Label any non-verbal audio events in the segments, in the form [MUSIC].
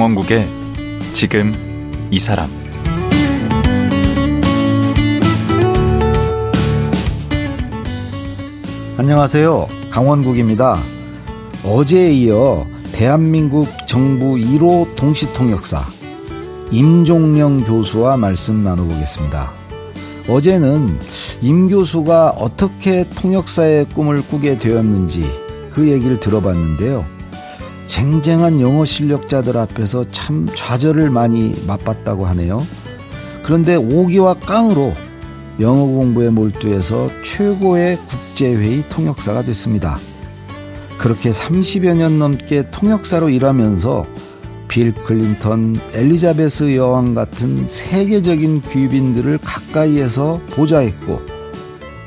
강원국의 지금 이 사람 안녕하세요. 강원국입니다. 어제에 이어 대한민국 정부 1호 동시통역사 임종령 교수와 말씀 나눠보겠습니다. 어제는 임 교수가 어떻게 통역사의 꿈을 꾸게 되었는지 그 얘기를 들어봤는데요. 쟁쟁한 영어 실력자들 앞에서 참 좌절을 많이 맛봤다고 하네요. 그런데 오기와 깡으로 영어 공부에 몰두해서 최고의 국제회의 통역사가 됐습니다. 그렇게 30여 년 넘게 통역사로 일하면서 빌 클린턴, 엘리자베스 여왕 같은 세계적인 귀빈들을 가까이에서 보좌했고,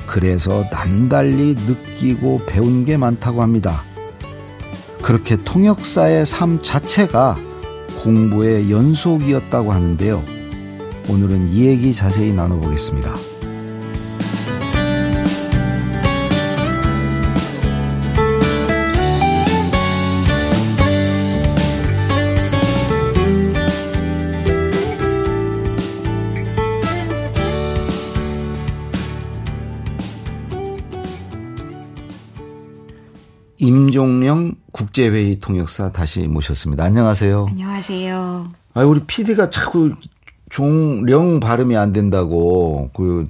그래서 남달리 느끼고 배운 게 많다고 합니다. 그렇게 통역사의 삶 자체가 공부의 연속이었다고 하는데요. 오늘은 이 얘기 자세히 나눠보겠습니다. 임종령 국제회의 통역사 다시 모셨습니다. 안녕하세요. 안녕하세요. 아, 우리 PD가 자꾸 종령 발음이 안 된다고 그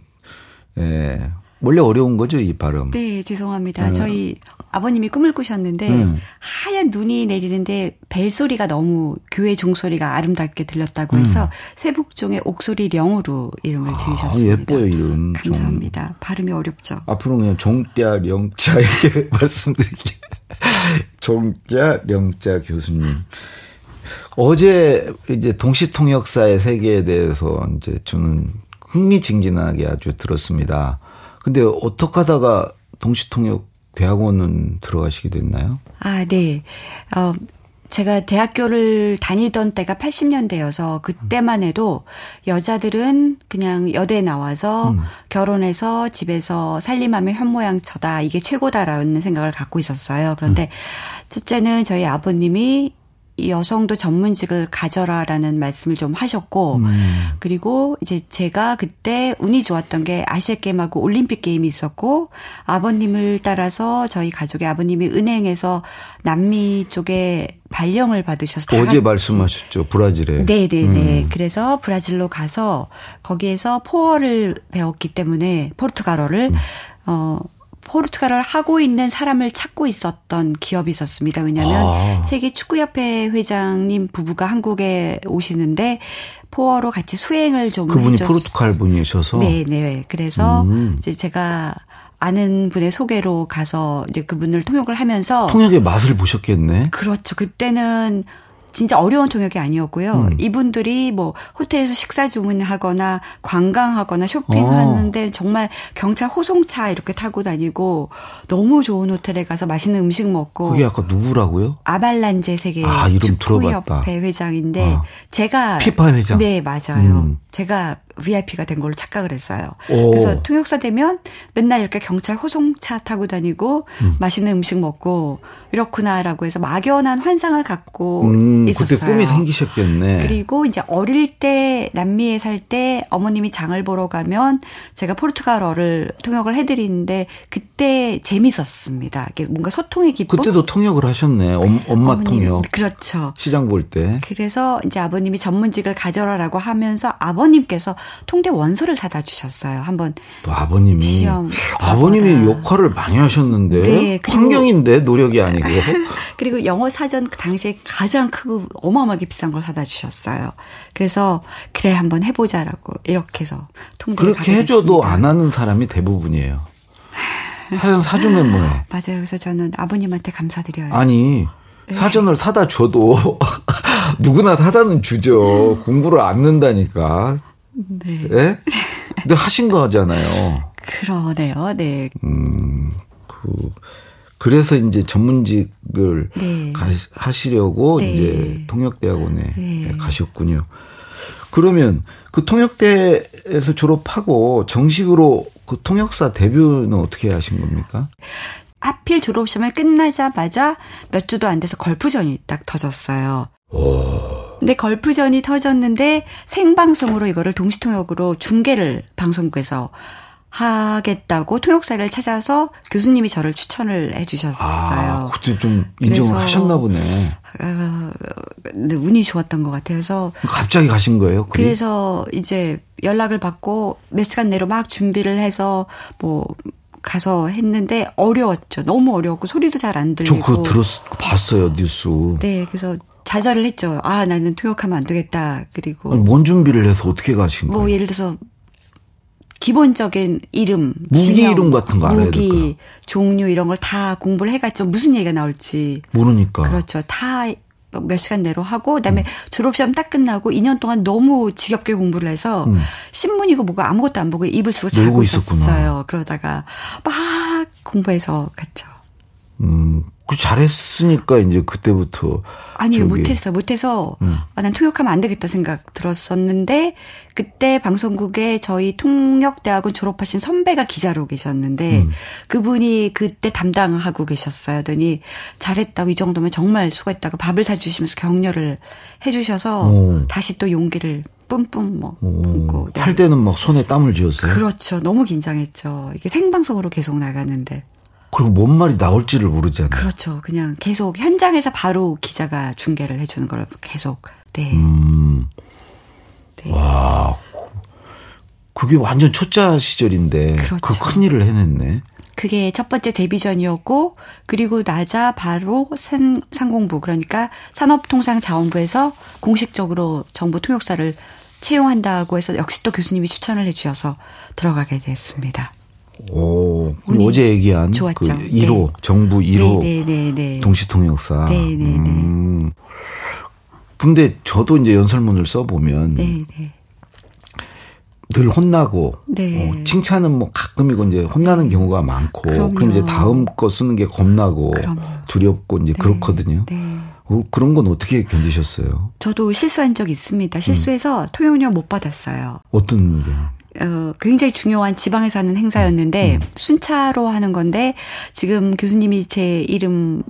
예. 원래 어려운 거죠, 이 발음. 네, 죄송합니다. 네. 저희 아버님이 꿈을 꾸셨는데 음. 하얀 눈이 내리는데 벨소리가 너무 교회 종소리가 아름답게 들렸다고 해서 음. 세북종의 옥소리령으로 이름을 아, 지으셨습니다. 예뻐요, 이름. 감사합니다. 종. 발음이 어렵죠. 앞으로 그냥 종자, 령자 [LAUGHS] 이렇게 말씀드릴게요. 종자, 령자 교수님. 어제 이제 동시통역사의 세계에 대해서 이제 저는 흥미진진하게 아주 들었습니다. 근데 어떻게 하다가 동시통역 대학원은 들어가시게 됐나요? 아, 네. 어, 제가 대학교를 다니던 때가 80년대여서 그때만 해도 여자들은 그냥 여대 나와서 음. 결혼해서 집에서 살림하며 현모양처다. 이게 최고다라는 생각을 갖고 있었어요. 그런데 음. 첫째는 저희 아버님이 여성도 전문직을 가져라라는 말씀을 좀 하셨고 음. 그리고 이제 제가 그때 운이 좋았던 게 아시아 게임하고 올림픽 게임이 있었고 아버님을 따라서 저희 가족의 아버님이 은행에서 남미 쪽에 발령을 받으셔서 어제 말씀하셨죠 브라질에 네네네 음. 그래서 브라질로 가서 거기에서 포어를 배웠기 때문에 포르투갈어를 음. 어 포르투갈을 하고 있는 사람을 찾고 있었던 기업이 있었습니다. 왜냐하면 아. 세계 축구협회 회장님 부부가 한국에 오시는데 포어로 같이 수행을 좀 그분이 해줬... 포르투갈 분이셔서 네, 네. 그래서 음. 이제 제가 아는 분의 소개로 가서 이제 그분을 통역을 하면서 통역의 맛을 보셨겠네. 그렇죠. 그때는 진짜 어려운 통역이 아니었고요. 음. 이분들이 뭐 호텔에서 식사 주문하거나 관광하거나 쇼핑하는데 어. 정말 경차 호송차 이렇게 타고 다니고 너무 좋은 호텔에 가서 맛있는 음식 먹고 그게 아까 누구라고요? 아발란제 세계 아, 축구협회 회장인데 아. 제가 피파 회장 네 맞아요. 음. 제가 VIP가 된 걸로 착각을 했어요. 오. 그래서 통역사 되면 맨날 이렇게 경찰 호송차 타고 다니고 음. 맛있는 음식 먹고 이렇구나라고 해서 막연한 환상을 갖고 음, 있었어요. 그때 꿈이 생기셨겠네. 그리고 이제 어릴 때 남미에 살 때 어머님이 장을 보러 가면 제가 포르투갈어를 통역을 해드리는데 그때 재밌었습니다. 뭔가 소통의 기쁨. 그때도 통역을 하셨네. 엄, 마 어머님, 통역. 그렇죠. 시장 볼 때. 그래서 이제 아버님이 전문직을 가져라라고 하면서 아버님께서 통대 원서를 사다 주셨어요. 한번 또 아버님이 시험 아버님이 역할을 많이 하셨는데 네, 환경인데 노력이 아니고 [LAUGHS] 그리고 영어 사전 그 당시에 가장 크고 어마어마하게 비싼 걸 사다 주셨어요. 그래서 그래 한번 해보자라고 이렇게 해서 통대 그렇게 해줘도 안 하는 사람이 대부분이에요. 사전 사주면 뭐해? [LAUGHS] 맞아요. 그래서 저는 아버님한테 감사드려요. 아니 네. 사전을 사다 줘도 [LAUGHS] 누구나 사다는 주죠. 공부를 안 는다니까. 네. 네? 근데 하신 거잖아요. 그러네요. 네. 음, 그, 그래서 이제 전문직을 네. 가, 하시려고 네. 이제 통역대학원에 네. 가셨군요. 그러면 그 통역대에서 졸업하고 정식으로 그 통역사 데뷔는 어떻게 하신 겁니까? 하필 졸업시험을 끝나자마자 몇 주도 안 돼서 걸프전이 딱 터졌어요. 오. 근데 걸프전이 터졌는데 생방송으로 이거를 동시통역으로 중계를 방송국에서 하겠다고 통역사를 찾아서 교수님이 저를 추천을 해 주셨어요. 아, 그때 좀 인정을 하셨나 보네. 어, 운이 좋았던 것 같아요. 그래서 갑자기 가신 거예요? 그게? 그래서 이제 연락을 받고 몇 시간 내로 막 준비를 해서 뭐 가서 했는데 어려웠죠. 너무 어려웠고 소리도 잘 안 들리고. 저 그거 들었 봤어요 뉴스. 네, 그래서 좌절을 했죠. 아 나는 통역하면 안 되겠다. 그리고 아니, 뭔 준비를 해서 어떻게 가신 뭐 거예요? 뭐 예를 들어서 기본적인 이름, 무기 지명, 이름 같은 거 알아야 무기, 될까? 종류 이런 걸 다 공부를 해갔죠. 무슨 얘기가 나올지 모르니까. 그렇죠. 다 몇 시간 내로 하고 그다음에 음. 졸업시험 딱 끝나고 2년 동안 너무 지겹게 공부를 해서 음. 신문이고 뭐가 아무것도 안 보고 입을 쓰고 자고 있었어요. 그러다가 막 공부해서 갔죠. 음, 그 잘했으니까 이제 그때부터 아니요 못했어 못해서 음. 아, 난 통역하면 안 되겠다 생각 들었었는데 그때 방송국에 저희 통역대학원 졸업하신 선배가 기자로 계셨는데 음. 그분이 그때 담당하고 계셨어요. 더니 잘했다고 이 정도면 정말 수고했다고 밥을 사주시면서 격려를 해주셔서 오. 다시 또 용기를 뿜뿜 뭐 뿜고 네. 할 때는 막 손에 땀을 쥐었어요. 그렇죠. 너무 긴장했죠. 이게 생방송으로 계속 나가는데. 그리고 뭔 말이 나올지를 모르잖아요. 그렇죠. 그냥 계속 현장에서 바로 기자가 중계를 해주는 걸 계속. 네. 음. 네. 와. 그게 완전 초짜 시절인데 그 그렇죠. 그 큰 일을 해냈네. 그게 첫 번째 데뷔전이었고 그리고 나자 바로 산, 상공부 그러니까 산업통상자원부에서 공식적으로 정부 통역사를 채용한다고 해서 역시 또 교수님이 추천을 해주셔서 들어가게 됐습니다. 오, 어제 얘기한 그 좋았죠. 그 1호 네. 정부 1호 네, 네, 네, 동시통역사. 네, 네, 음. 근데 저도 이제 연설문을 써 보면 늘 혼나고 네. 어, 칭찬은 뭐 가끔이고 이제 혼나는 경우가 많고 그럼요. 그럼 이제 다음 거 쓰는 게 겁나고 그럼요. 두렵고 이제 네. 그렇거든요. 네. 어, 그런 건 어떻게 견디셨어요? 저도 실수한 적 있습니다. 실수해서 음. 통역료 못 받았어요. 어떤 게? 어, 굉장히 중요한 지방에서 하는 행사였는데 음. 순차로 하는 건데 지금 교수님이 제 이름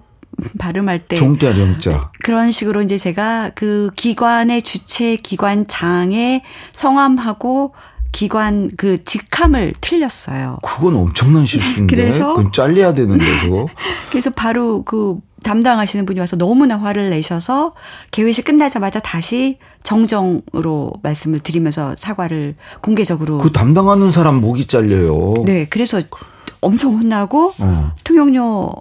발음할 때 종자 영자 그런 식으로 이제 제가 그 기관의 주체 기관장의 성함하고 기관 그 직함을 틀렸어요. 그건 엄청난 실수인데. [LAUGHS] 그래서 그건 잘려야 되는데 그거. [LAUGHS] 그래서 바로 그 담당하시는 분이 와서 너무나 화를 내셔서 개회식 끝나자마자 다시 정정으로 말씀을 드리면서 사과를 공개적으로 그 담당하는 사람 목이 잘려요. 네, 그래서 엄청 혼나고 어. 통역료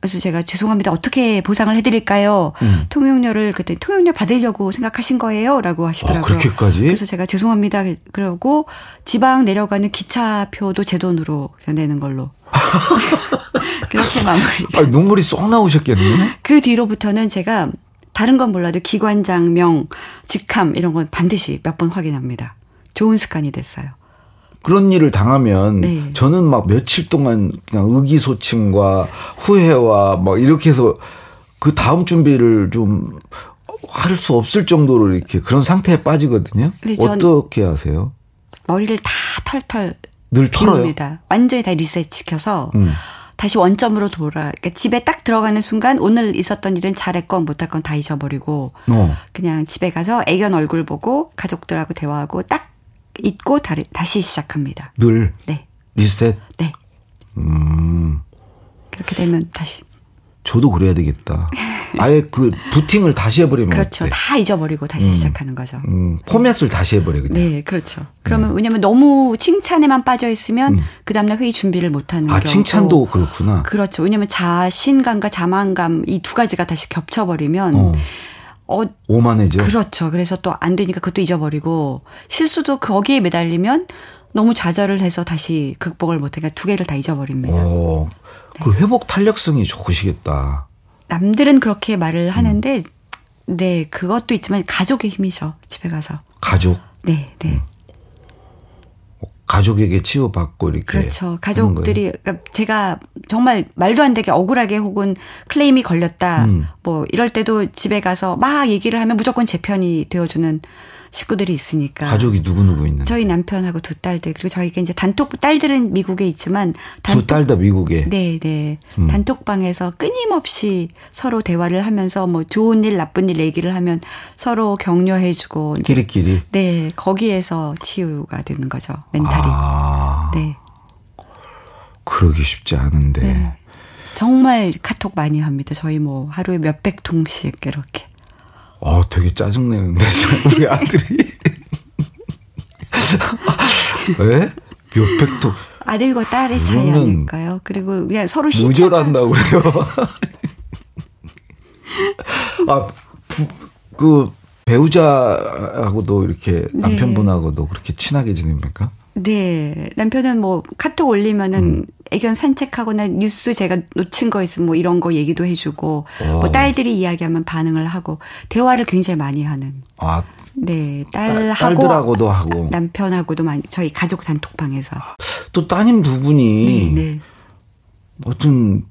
그래서 제가 죄송합니다. 어떻게 보상을 해드릴까요? 음. 통용료를 그때 통용료 받으려고 생각하신 거예요?라고 하시더라고요. 아, 그렇게까지? 그래서 제가 죄송합니다. 그러고 지방 내려가는 기차표도 제 돈으로 내는 걸로. [LAUGHS] 그렇게 마무리. 아, 눈물이 쏙 나오셨겠네. 그 뒤로부터는 제가 다른 건 몰라도 기관장명, 직함 이런 건 반드시 몇 번 확인합니다. 좋은 습관이 됐어요. 그런 일을 당하면 네. 저는 막 며칠 동안 그냥 의기소침과 후회와 막 이렇게 해서 그 다음 준비를 좀 할 수 없을 정도로 이렇게 그런 상태에 빠지거든요. 어떻게 하세요? 머리를 다 털털 늘 털어요. 완전히 다 리셋 시켜서 음. 다시 원점으로 돌아. 그러니까 집에 딱 들어가는 순간 오늘 있었던 일은 잘했건 못했건 다 잊어버리고 어. 그냥 집에 가서 애견 얼굴 보고 가족들하고 대화하고 딱 잊고 다시 시작합니다. 늘? 네. 리셋? 네. 음. 그렇게 되면 다시. 저도 그래야 되겠다. 아예 그 부팅을 다시 해버리면 그렇죠. 어때? 다 잊어버리고 다시 음. 시작하는 거죠. 음. 포맷을 다시 해버려 그냥. 네, 그렇죠. 그러면 음. 왜냐면 너무 칭찬에만 빠져 있으면 음. 그 다음날 회의 준비를 못하는 아, 경우. 칭찬도 그렇구나. 그렇죠. 왜냐면 자신감과 자만감 이 두 가지가 다시 겹쳐버리면. 어. 어, 오만해져. 그렇죠. 그래서 또 안 되니까 그것도 잊어버리고 실수도 거기에 매달리면 너무 좌절을 해서 다시 극복을 못하니까 두 개를 다 잊어버립니다. 오, 네. 그 회복 탄력성이 좋으시겠다. 남들은 그렇게 말을 하는데, 음. 네, 그것도 있지만 가족의 힘이죠. 집에 가서. 가족? 네, 네. 음. 가족에게 치유받고 이렇게 그렇죠. 가족들이 그러니까 제가 정말 말도 안 되게 억울하게 혹은 클레임이 걸렸다 음. 뭐 이럴 때도 집에 가서 막 얘기를 하면 무조건 제 편이 되어 주는 식구들이 있으니까. 가족이 누구 누구 있는 저희 남편하고 두 딸들, 그리고 저희가 이제 단톡, 딸들은 미국에 있지만. 두 딸 다 미국에? 네, 네. 음. 단톡방에서 끊임없이 서로 대화를 하면서 뭐 좋은 일, 나쁜 일 얘기를 하면 서로 격려해주고. 끼리끼리? 네, 거기에서 치유가 되는 거죠, 멘탈이. 아. 네. 그러기 쉽지 않은데. 네. 정말 카톡 많이 합니다. 저희 뭐 하루에 몇백 통씩 이렇게. 어, 되게 짜증내는데, [LAUGHS] 우리 아들이. 왜? 몇백 통. 아들과 딸의 차이 아닐까요? 그리고 그냥 서로 무절한다고 그래요. [LAUGHS] 아, 부, 그, 배우자하고도 이렇게 네. 남편분하고도 그렇게 친하게 지냅니까? 네. 남편은 뭐 카톡 올리면은 음. 애견 산책하거나 뉴스 제가 놓친 거 있으면 뭐 이런 거 얘기도 해주고 오. 뭐 딸들이 이야기하면 반응을 하고 대화를 굉장히 많이 하는. 아. 네. 딸하고 딸들하고도 하고 남편하고도 많이 저희 가족 단톡방에서. 또 따님 두 분이 네, 네. 어떤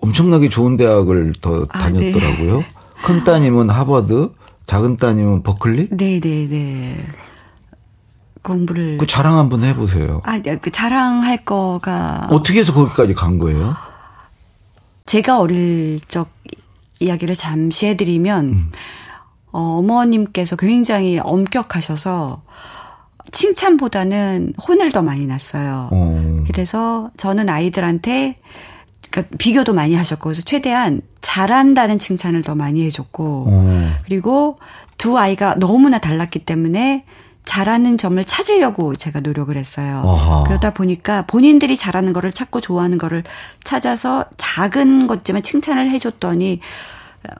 엄청나게 좋은 대학을 더 다녔더라고요. 아, 네. 큰 따님은 하버드, 작은 따님은 버클리? 네, 네, 네. 공부를. 그 자랑 한번 해보세요. 아, 네, 그 자랑할 거가. 어떻게 해서 거기까지 간 거예요? 제가 어릴 적 이야기를 잠시 해드리면, 음. 어, 어머님께서 굉장히 엄격하셔서, 칭찬보다는 혼을 더 많이 났어요. 어. 그래서 저는 아이들한테 그러니까 비교도 많이 하셨고 그래서 최대한 잘한다는 칭찬을 더 많이 해줬고 어. 그리고 두 아이가 너무나 달랐기 때문에 잘하는 점을 찾으려고 제가 노력을 했어요. 아하. 그러다 보니까 본인들이 잘하는 거를 찾고 좋아하는 거를 찾아서 작은 것지만 칭찬을 해줬더니 어,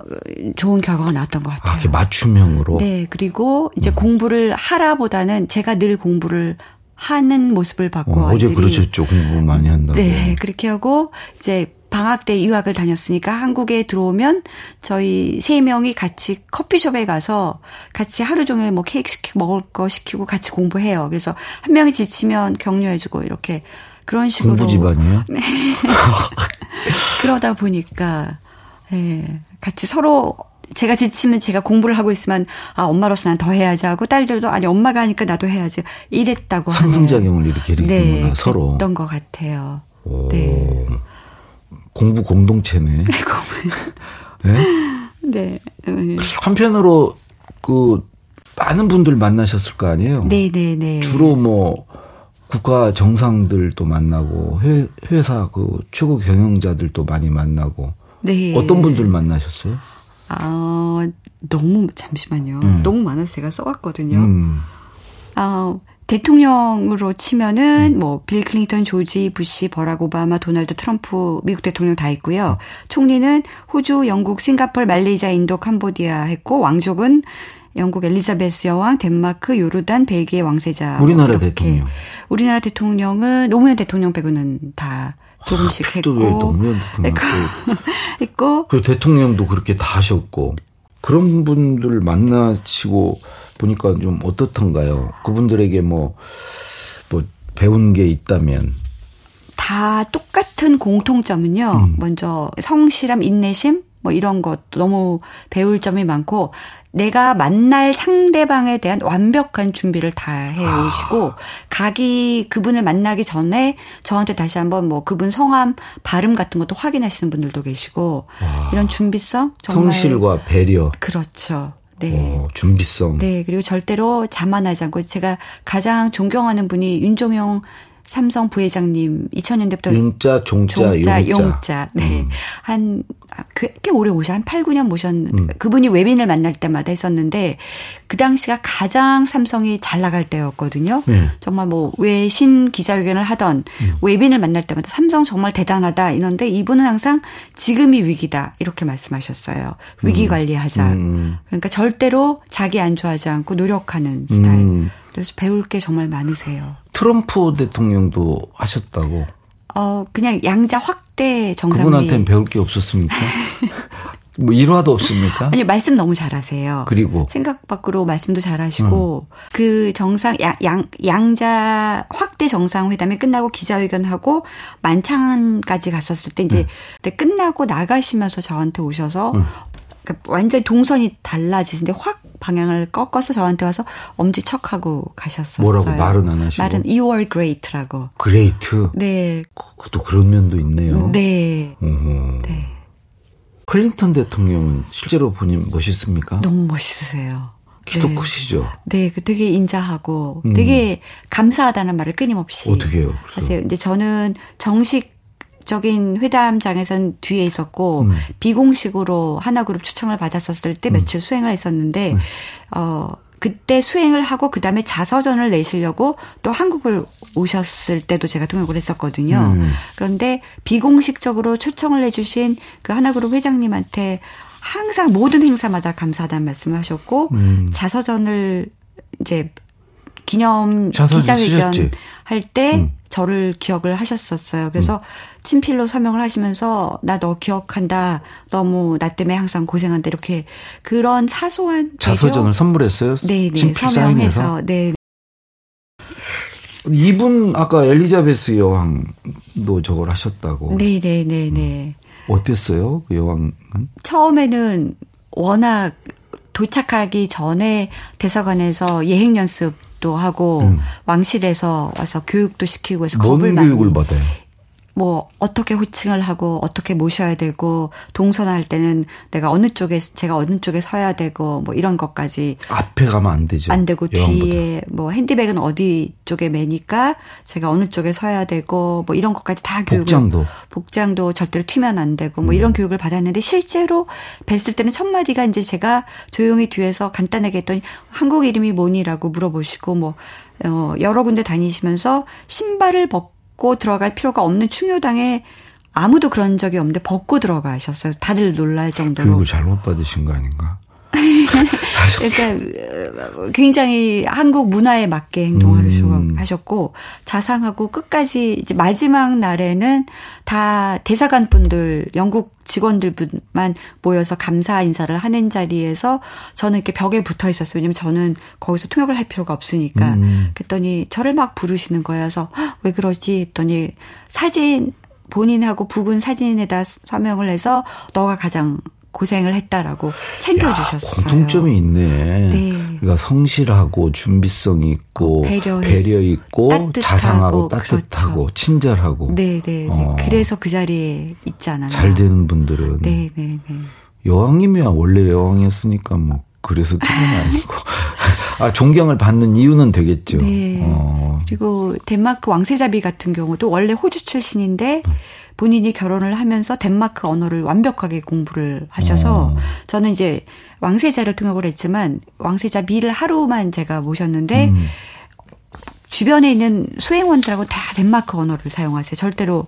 좋은 결과가 나왔던 것 같아요. 아, 맞춤형으로? 네. 그리고 이제 음. 공부를 하라보다는 제가 늘 공부를 하는 모습을 봤고 어, 제 그러셨죠. 공부 많이 한다고. 네. 그렇게 하고 이제 방학 때 유학을 다녔으니까 한국에 들어오면 저희 세 명이 같이 커피숍에 가서 같이 하루 종일 뭐 케이크 시키고 먹을 거 시키고 같이 공부해요. 그래서 한 명이 지치면 격려해주고 이렇게 그런 식으로 공부 집안이에요? [LAUGHS] 네. [LAUGHS] 그러다 보니까 예. 같이 서로 제가 지치면 제가 공부를 하고 있으면 아 엄마로서 난 더 해야지 하고 딸들도 아니 엄마가 하니까 나도 해야지 이랬다고 하는 상승작용을 이렇게 일으키는구나 네, 서로 어떤 것 같아요. 오. 네. 공부 공동체네. [LAUGHS] 네? 네. 네. 한편으로 그 많은 분들 만나셨을 거 아니에요? 네, 네, 네. 주로 뭐 국가 정상들도 만나고 회, 회사 그 최고 경영자들도 많이 만나고 네. 어떤 분들 만나셨어요? 아, 너무 잠시만요. 음. 너무 많아서 제가 써왔거든요. 음. 아, 대통령으로 치면은 음. 뭐빌 클린턴, 조지 부시, 버락 오바마, 도널드 트럼프 미국 대통령 다 있고요. 총리는 호주, 영국, 싱가폴, 말레이시아, 인도, 캄보디아 했고 왕족은 영국 엘리자베스 여왕, 덴마크, 요르단, 벨기에 왕세자. 우리나라 이렇게. 대통령. 우리나라 대통령은 노무현 대통령 빼고는 다 조금씩 아, 했고. 왜 노무현 대통령 [LAUGHS] 했고. 그 대통령도 그렇게 다 하셨고. 그런 분들 만나시고 보니까 좀 어떻던가요? 그분들에게 뭐, 뭐, 배운 게 있다면. 다 똑같은 공통점은요. 음. 먼저 성실함, 인내심, 뭐 이런 것 너무 배울 점이 많고 내가 만날 상대방에 대한 완벽한 준비를 다 해오시고 아. 가기 그분을 만나기 전에 저한테 다시 한번 뭐 그분 성함 발음 같은 것도 확인하시는 분들도 계시고 와. 이런 준비성 정말 성실과 배려 그렇죠. 네. 오, 준비성. 네. 그리고 절대로 자만하지 않고 제가 가장 존경하는 분이 윤종영 삼성 부회장님 2000년대부터 윤자 종자, 종자 용자. 용자. 네. 음. 한 꽤, 꽤 오래 모셔 한 8, 9년 모셨는데 음. 그분이 외빈을 만날 때마다 했었는데 그 당시가 가장 삼성이 잘 나갈 때였거든요. 네. 정말 뭐 외신 기자회견을 하던 음. 외빈을 만날 때마다 삼성 정말 대단하다 이런데 이분은 항상 지금이 위기다 이렇게 말씀하셨어요. 위기 음. 관리하자. 음. 그러니까 절대로 자기 안주하지 않고 노력하는 스타일. 음. 그래서 배울 게 정말 많으세요. 트럼프 대통령도 하셨다고. 어, 그냥 양자 확대 정상회. 그분한테는 배울 게 없었습니까? [LAUGHS] 뭐 일화도 없습니까? 아니 말씀 너무 잘하세요. 그리고 생각 밖으로 말씀도 잘하시고 음. 그 정상 양, 양 양자 확대 정상 회담이 끝나고 기자회견하고 만찬까지 갔었을 때 이제 음. 끝나고 나가시면서 저한테 오셔서 음. 그러니까 완전히 동선이 달라지는데 확 방향을 꺾어서 저한테 와서 엄지척하고 가셨었어요. 뭐라고 말은 안 하시고? 말은 You are great라고. Great. 네. 또 그런 면도 있네요. 네. 어허. 네. 클린턴 대통령은 실제로 보니 멋있습니까? 너무 멋있으세요. 키도 네. 크시죠? 네, 그 되게 인자하고 음. 되게 감사하다는 말을 끊임없이 어떻게 해요? 하세요. 이제 저는 정식 적인 회담장에선 뒤에 있었고 음. 비공식으로 하나그룹 초청을 받았었을 때 며칠 수행을 했었는데 네. 어 그때 수행을 하고 그 다음에 자서전을 내시려고 또 한국을 오셨을 때도 제가 통역을 했었거든요. 음. 그런데 비공식적으로 초청을 해주신 그 하나그룹 회장님한테 항상 모든 행사마다 감사하다는 말씀을 하셨고 음. 자서전을 이제 기념 자서전 기자회견 쓰셨지? 할때 음. 저를 기억을 하셨었어요. 그래서 친필로 서명을 하시면서 나 너 기억한다. 너무 나 때문에 항상 고생한다. 이렇게 그런 사소한 자서전을 선물했어요? 네, 네. 서명해서? 네. 이분 아까 엘리자베스 여왕도 저걸 하셨다고. 네, 네, 네, 네. 어땠어요? 그 여왕은? 처음에는 워낙 도착하기 전에 대사관에서 예행 연습 도 하고 음. 왕실에서 와서 교육도 시키고 해서 뭔 겁을 교육을 많이 받아요? 뭐 어떻게 호칭을 하고 어떻게 모셔야 되고 동선할 때는 내가 어느 쪽에 제가 어느 쪽에 서야 되고 뭐 이런 것까지 앞에 가면 안 되죠. 안 되고. 뒤에 뭐 핸디백은 어디 쪽에 매니까 제가 어느 쪽에 서야 되고 뭐 이런 것까지 다 교육을 복장도. 음. 복장도 절대로 튀면 안 되고 뭐 이런 교육을 받았는데 실제로 뵀을 때는 첫 마디가 이제 제가 조용히 뒤에서 간단하게 했더니 한국 이름이 뭐니라고 물어보시고 뭐 어, 여러 군데 다니시면서 신발을 벗 고 들어갈 필요가 없는 충효당에 아무도 그런 적이 없는데 벗고 들어가셨어요. 다들 놀랄 정도로. 교육을 잘못 받으신 거 아닌가? [LAUGHS] 그러니까 어, 굉장히 한국 문화에 맞게 행동하셨고 자상하고 끝까지 이제 마지막 날에는 다 대사관 분들 영국 직원들만 모여서 감사 인사를 하는 자리에서 저는 이렇게 벽에 붙어 있었어요. 왜냐면 저는 거기서 통역을 할 필요가 없으니까. 음. 그랬더니 저를 막 부르시는 거예요. 그래서 "헉, 왜 그러지? 했더니 사진 본인하고 부분 사진에다 서명을 해서 너가 가장 고생을 했다라고 챙겨주셨어요. 공통점이 있네. 네. 그러니까 성실하고 준비성 있고 배려해- 배려 있고 따뜻하고, 자상하고 그렇죠. 따뜻하고 친절하고 네, 네, 네. 어. 그래서 그 자리에 있지 않았나. 잘 되는 분들은 네, 네, 네. 여왕님이야 원래 여왕이었으니까 뭐 그래서 그건 아니고 [LAUGHS] 아 존경을 받는 이유는 되겠죠. 네. 어. 그리고 덴마크 왕세자비 같은 경우도 원래 호주 출신인데 음. 본인이 결혼을 하면서 덴마크 언어를 완벽하게 공부를 하셔서 어. 저는 이제 왕세자를 통역을 했지만 왕세자 미를 하루만 제가 모셨는데 음. 주변에 있는 수행원들하고 다 덴마크 언어를 사용하세요. 절대로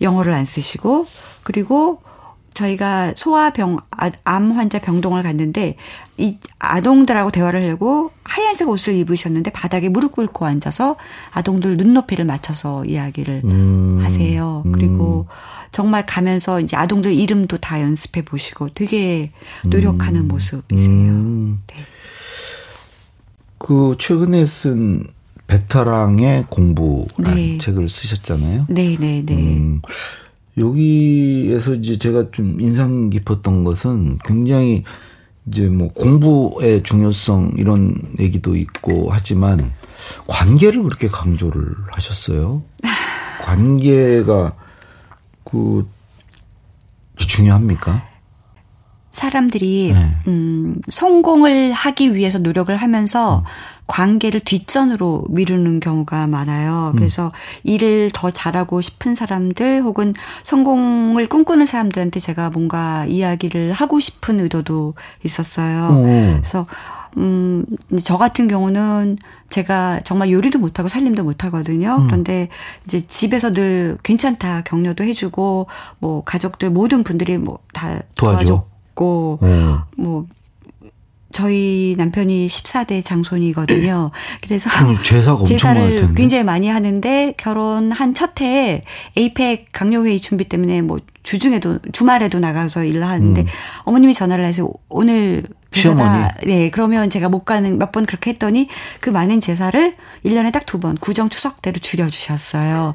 영어를 안 쓰시고 그리고 저희가 소아병 아- 암 환자 병동을 갔는데 이 아동들하고 대화를 하려고 하얀색 옷을 입으셨는데 바닥에 무릎 꿇고 앉아서 아동들 눈높이를 맞춰서 이야기를 음. 하세요. 그리고 정말 가면서 이제 아동들 이름도 다 연습해 보시고 되게 노력하는 모습이세요. 음. 네. 그 최근에 쓴 베테랑의 공부라는 네. 책을 쓰셨잖아요. 네, 네, 네. 음, 여기에서 이제 제가 좀 인상 깊었던 것은 굉장히 이제 뭐 공부의 중요성 이런 얘기도 있고 하지만 관계를 그렇게 강조를 하셨어요. [LAUGHS] 관계가 그 중요합니까? 사람들이 네. 음, 성공을 하기 위해서 노력을 하면서 관계를 뒷전으로 미루는 경우가 많아요. 그래서 일을 더 잘하고 싶은 사람들 혹은 성공을 꿈꾸는 사람들한테 제가 뭔가 이야기를 하고 싶은 의도도 있었어요. 어. 그래서 음, 저 같은 경우는 제가 정말 요리도 못하고 살림도 못하거든요. 음. 그런데 이제 집에서 늘 괜찮다 격려도 해주고 뭐 가족들 모든 분들이 뭐 다 도와줘? 도와줬고 어. 뭐 저희 남편이 14대 장손이거든요. [CLEARS THROAT] 그래서 제사가 많을 제사를. 굉장히 많이 하는데 결혼한 첫 해에 에이펙 강요회의 준비 때문에 뭐 주중에도 주말에도 나가서 일을 하는데 음. 어머님이 전화를 해서 오늘? 제사다. 네, 그러면 제가 못 가는 몇 번 그렇게 했더니 그 많은 제사를 1년에 딱 두 번 구정 추석 때로 줄여 주셨어요.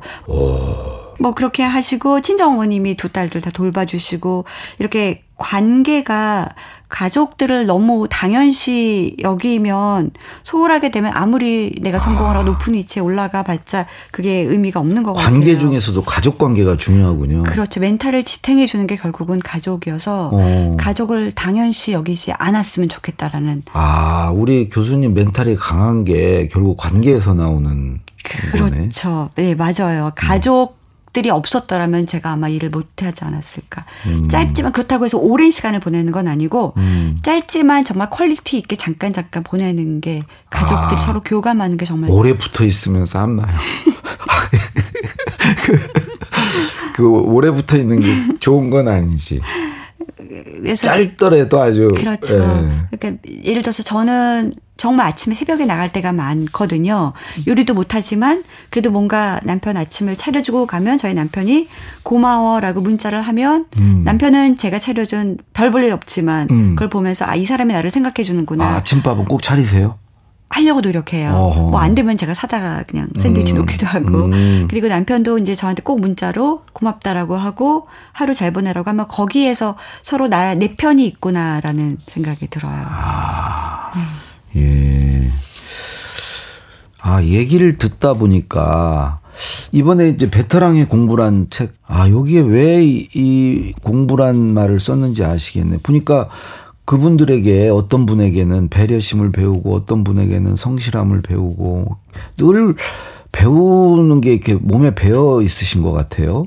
뭐 그렇게 하시고 친정 어머님이 두 딸들 다 돌봐주시고 이렇게 관계가 가족들을 너무 당연시 여기면 소홀하게 되면 아무리 내가 성공을 하고 아. 높은 위치에 올라가 봤자 그게 의미가 없는 것 같아요. 관계 중에서도 가족 관계가 중요하군요. 그렇죠. 멘탈을 지탱해 주는 게 결국은 가족이어서 어. 가족을 당연시 여기지 않았으면 좋겠다라는. 아, 우리 교수님 멘탈이 강한 게 결국 관계에서 나오는 그렇죠. 거네. 네, 맞아요. 가족 들이 없었더라면 제가 아마 일을 못하지 않았을까. 음. 짧지만 그렇다고 해서 오랜 시간을 보내는 건 아니고 음. 짧지만 정말 quality 있게 잠깐 잠깐 보내는 게 가족들이 아. 서로 교감하는 게 정말 오래 붙어 있으면 싸움 나요. 그, 그 오래 붙어 있는 게 좋은 건 아니지. 그래서 짧더라도 아주 그렇죠. 예. 그러니까 예를 들어서 저는 정말 아침에 새벽에 나갈 때가 많거든요. 요리도 못하지만 그래도 뭔가 남편 아침을 차려주고 가면 저희 남편이 고마워라고 문자를 하면 음. 남편은 제가 차려준 별 볼 일 없지만 음. 그걸 보면서 아 이 사람이 나를 생각해 주는구나. 아, 아침밥은 꼭 차리세요? 하려고 노력해요. 뭐 안 되면 제가 사다가 그냥 샌드위치 음. 놓기도 하고. 음. 그리고 남편도 이제 저한테 꼭 문자로 고맙다라고 하고 하루 잘 보내라고 하면 거기에서 서로 나 내 편이 있구나라는 생각이 들어요. 아. 네. 예. 아, 얘기를 듣다 보니까 이번에 이제 베테랑의 공부란 책, 아, 여기에 왜 이 공부란 말을 썼는지 아시겠네. 보니까 그분들에게 어떤 분에게는 배려심을 배우고 어떤 분에게는 성실함을 배우고 늘 배우는 게 이렇게 몸에 배어 있으신 것 같아요.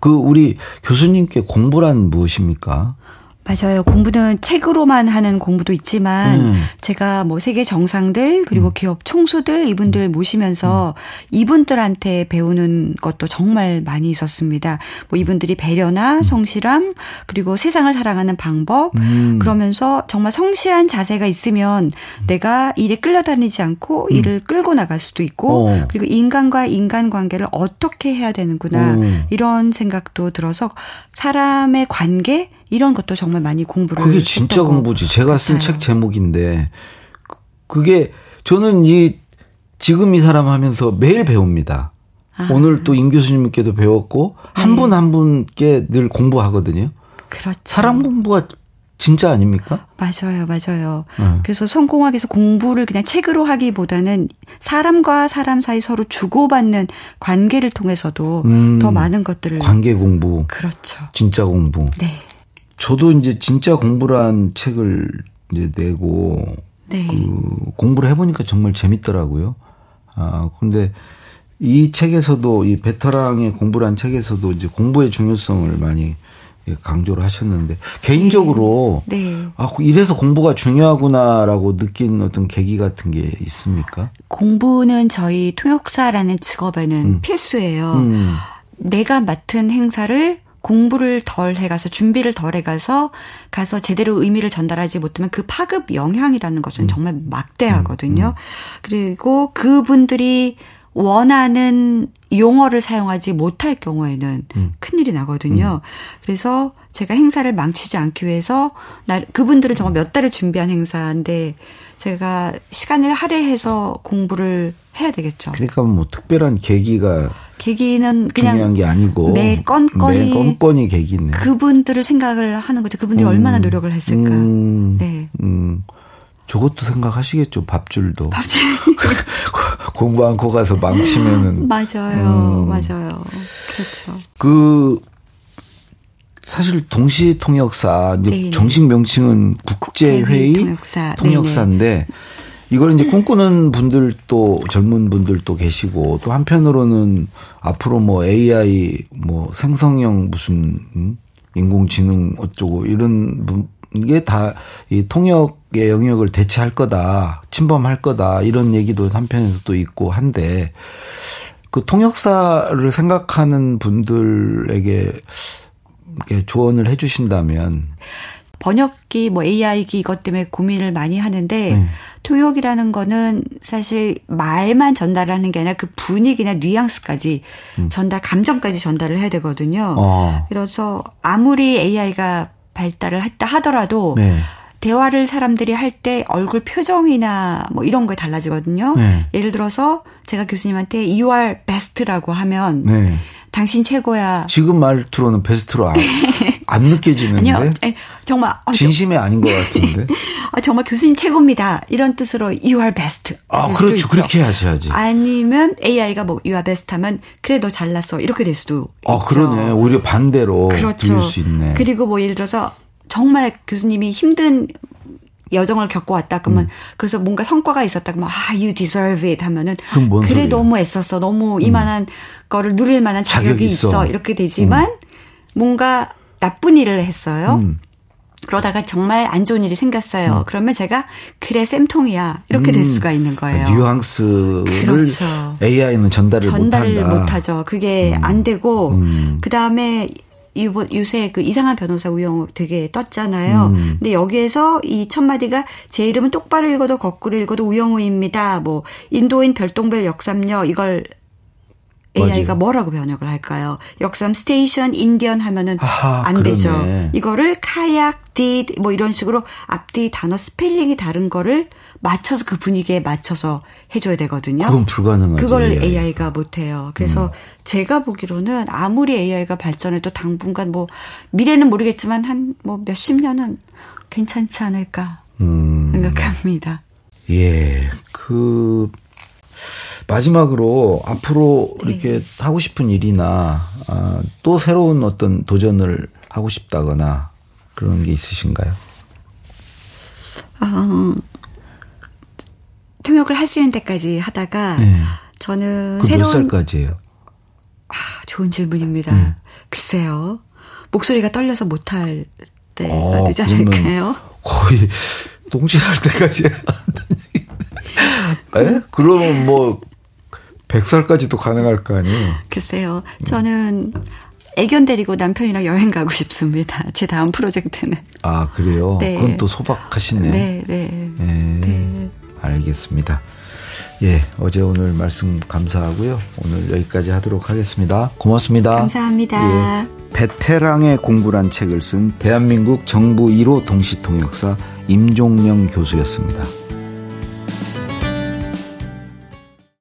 그 우리 교수님께 공부란 무엇입니까? 맞아요. 공부는 책으로만 하는 공부도 있지만 음. 제가 뭐 세계 정상들 그리고 음. 기업 총수들 이분들 음. 모시면서 음. 이분들한테 배우는 것도 정말 많이 있었습니다. 뭐 이분들이 배려나 음. 성실함 그리고 세상을 사랑하는 방법 음. 그러면서 정말 성실한 자세가 있으면 내가 일에 끌려다니지 않고 일을 끌고 나갈 수도 있고 어. 그리고 인간과 인간 관계를 어떻게 해야 되는구나 이런 생각도 들어서 사람의 관계 이런 것도 정말 많이 공부를 그게 진짜 공부지. 제가 쓴 책 제목인데 그게 저는 이 지금 이 사람 하면서 매일 배웁니다. 아. 오늘 또 임 교수님께도 배웠고 한 분한 네. 한 분께 늘 공부하거든요. 그렇죠. 사람 공부가 진짜 아닙니까? 맞아요, 맞아요. 네. 그래서 성공하기 위해서 공부를 그냥 책으로 하기보다는 사람과 사람 사이 서로 주고받는 관계를 통해서도 음, 더 많은 것들을 관계 공부. 그렇죠. 진짜 공부. 네. 저도 이제 진짜 공부란 책을 이제 내고 네. 그 공부를 해보니까 정말 재밌더라고요. 아 근데 이 책에서도 이 베테랑의 공부란 책에서도 이제 공부의 중요성을 많이 강조를 하셨는데 개인적으로 네. 네. 아 이래서 공부가 중요하구나라고 느낀 어떤 계기 같은 게 있습니까? 공부는 저희 통역사라는 직업에는 음. 필수예요. 음. 내가 맡은 행사를 공부를 덜 해가서 준비를 덜 해가서 가서 제대로 의미를 전달하지 못하면 그 파급 영향이라는 것은 음. 정말 막대하거든요. 음. 음. 그리고 그분들이 원하는 용어를 사용하지 못할 경우에는 음. 큰일이 나거든요. 음. 그래서 제가 행사를 망치지 않기 위해서 나 그분들은 정말 몇 달을 준비한 행사인데 제가 시간을 할애해서 공부를 해야 되겠죠. 그러니까 뭐 특별한 계기가 계기는 그냥 중요한 게 아니고 매 건건이 매 건건이 계기네. 그분들을 생각을 하는 거죠. 그분들이 음, 얼마나 노력을 했을까. 음, 네. 음. 저것도 생각하시겠죠. 밥줄도. 밥줄. [LAUGHS] 공부 않고 가서 망치면은. [LAUGHS] 맞아요. 음. 맞아요. 그렇죠. 그 사실 동시 통역사 이제 정식 명칭은 국제회의 통역사. 통역사인데 이걸 이제 꿈꾸는 분들도 젊은 분들도 계시고 또 한편으로는 앞으로 뭐 AI 뭐 생성형 무슨 음? 인공지능 어쩌고 이런 게다 이 통역의 영역을 대체할 거다 침범할 거다 이런 얘기도 한편에서 또 있고 한데 그 통역사를 생각하는 분들에게 이렇게 조언을 해주신다면 번역기 뭐 AI기 이것 때문에 고민을 많이 하는데 네. 통역이라는 거는 사실 말만 전달하는 게 아니라 그 분위기나 뉘앙스까지 음. 전달 감정까지 전달을 해야 되거든요. 어. 그래서 아무리 AI가 발달을 했다 하더라도 네. 대화를 사람들이 할 때 얼굴 표정이나 뭐 이런 거에 달라지거든요. 네. 예를 들어서 제가 교수님한테 you are best라고 하면 네. 당신 최고야. 지금 말투로는 베스트로 안. [LAUGHS] 안 느껴지는데? 아니요. 에, 정말. 어, 진심이 저, 아닌 것 같은데? [LAUGHS] 아, 정말 교수님 최고입니다. 이런 뜻으로 you are best. 아, 그렇죠. 그렇게 하셔야지. 아니면 AI가 뭐 you are best 하면 그래, 너 잘났어. 이렇게 될 수도 아, 있죠. 그러네. 오히려 반대로 그렇죠. 들릴 수 있네. 그리고 뭐 예를 들어서 정말 교수님이 힘든 여정을 겪어왔다 그러면 음. 그래서 뭔가 성과가 있었다 그러면 아 you deserve it 하면은 그래 소리예요? 너무 애썼어 너무 음. 이만한 거를 누릴 만한 자격이, 자격이 있어. 있어. 이렇게 되지만 음. 뭔가 나쁜 일을 했어요. 음. 그러다가 정말 안 좋은 일이 생겼어요. 음. 그러면 제가 그래 쌤통이야 이렇게 될 음. 수가 있는 거예요. 뉘앙스를 그렇죠. AI는 전달을, 전달을 못하죠. 그게 안 되고 그 다음에 요새 그 이상한 변호사 우영 되게 떴잖아요. 음. 근데 여기에서 이 첫 마디가 제 이름은 똑바로 읽어도 거꾸로 읽어도 우영우입니다. 뭐 인도인 별똥별 역삼역 이걸 AI가 맞아요. 뭐라고 번역을 할까요? 역삼 station Indian 하면은 아하, 안 그러네. 되죠. 이거를 kayak, deed 뭐 이런 식으로 앞뒤 단어 스펠링이 다른 거를 맞춰서 그 분위기에 맞춰서 해줘야 되거든요. 그건 불가능하죠. 그걸 AI가 못해요. 그래서 음. 제가 보기로는 아무리 AI가 발전해도 당분간 뭐 미래는 모르겠지만 한 뭐 몇십 년은 괜찮지 않을까 음. 생각합니다. 예, 그 마지막으로 앞으로 네. 이렇게 하고 싶은 일이나 아, 또 새로운 어떤 도전을 하고 싶다거나 그런 게 있으신가요? 아, 통역을 하시는 때까지 하다가 네. 저는 새로운 몇 살까지예요? 아, 좋은 질문입니다. 네. 글쎄요. 목소리가 떨려서 못할 때가 어, 되지 않을까요? 거의 동실할 때까지 에? 그러면 뭐 100살까지도 가능할 거 아니에요? 글쎄요. 저는 애견 데리고 남편이랑 여행 가고 싶습니다. 제 다음 프로젝트는. 아, 그래요? 네. 그건 또 소박하시네. 네, 네. 네. 네. 알겠습니다. 예, 어제 오늘 말씀 감사하고요. 오늘 여기까지 하도록 하겠습니다. 고맙습니다. 감사합니다. 예, 베테랑의 공부란 책을 쓴 대한민국 정부 1호 동시통역사 임종명 교수였습니다.